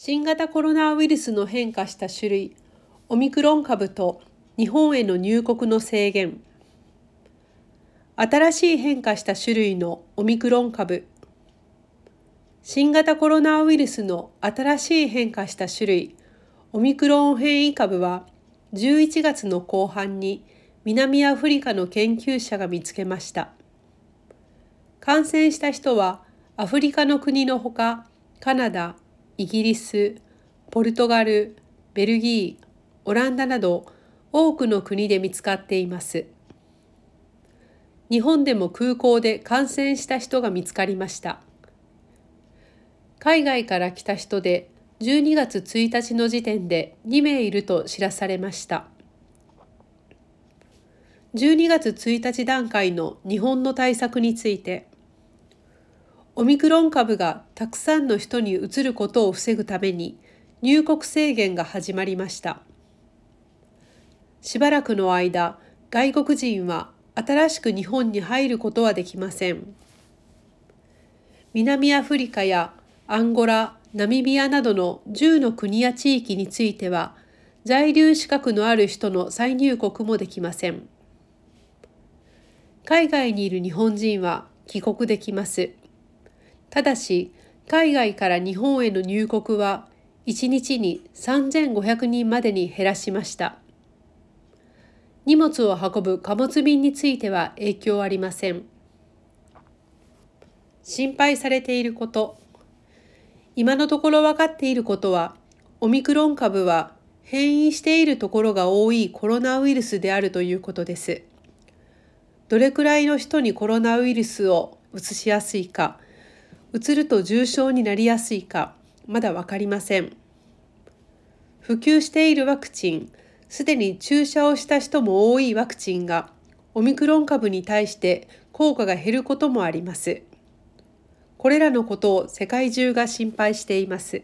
新型コロナウイルスの変化した種類オミクロン株と日本への入国の制限。新しい変化した種類のオミクロン株。新型コロナウイルスの新しい変化した種類オミクロン変異株は11月の後半に南アフリカの研究者が見つけました。感染した人はアフリカの国のほかカナダイギリスポルトガルベルギーオランダなど多くの国で見つかっています。日本でも空港で感染した人が見つかりました。海外から来た人で12月1日の時点で2名いると知らされました。12月1日段階の日本の対策について、オミクロン株がたくさんの人にうつることを防ぐために入国制限が始まりました。しばらくの間、外国人は新しく日本に入ることはできません。南アフリカやアンゴラ、ナミビアなどの10の国や地域については、在留資格のある人の再入国もできません。海外にいる日本人は帰国できます。ただし、海外から日本への入国は1日に3500人までに減らしました。荷物を運ぶ貨物便については影響ありません。心配されていること。今のところ分かっていることは、オミクロン株は変異しているところが多いコロナウイルスであるということです。どれくらいの人にコロナウイルスを移しやすいか、移ると重症になりやすいか、まだ分かりません。普及しているワクチン、すでに注射をした人も多いワクチンがオミクロン株に対して効果が減ることもあります。これらのことを世界中が心配しています。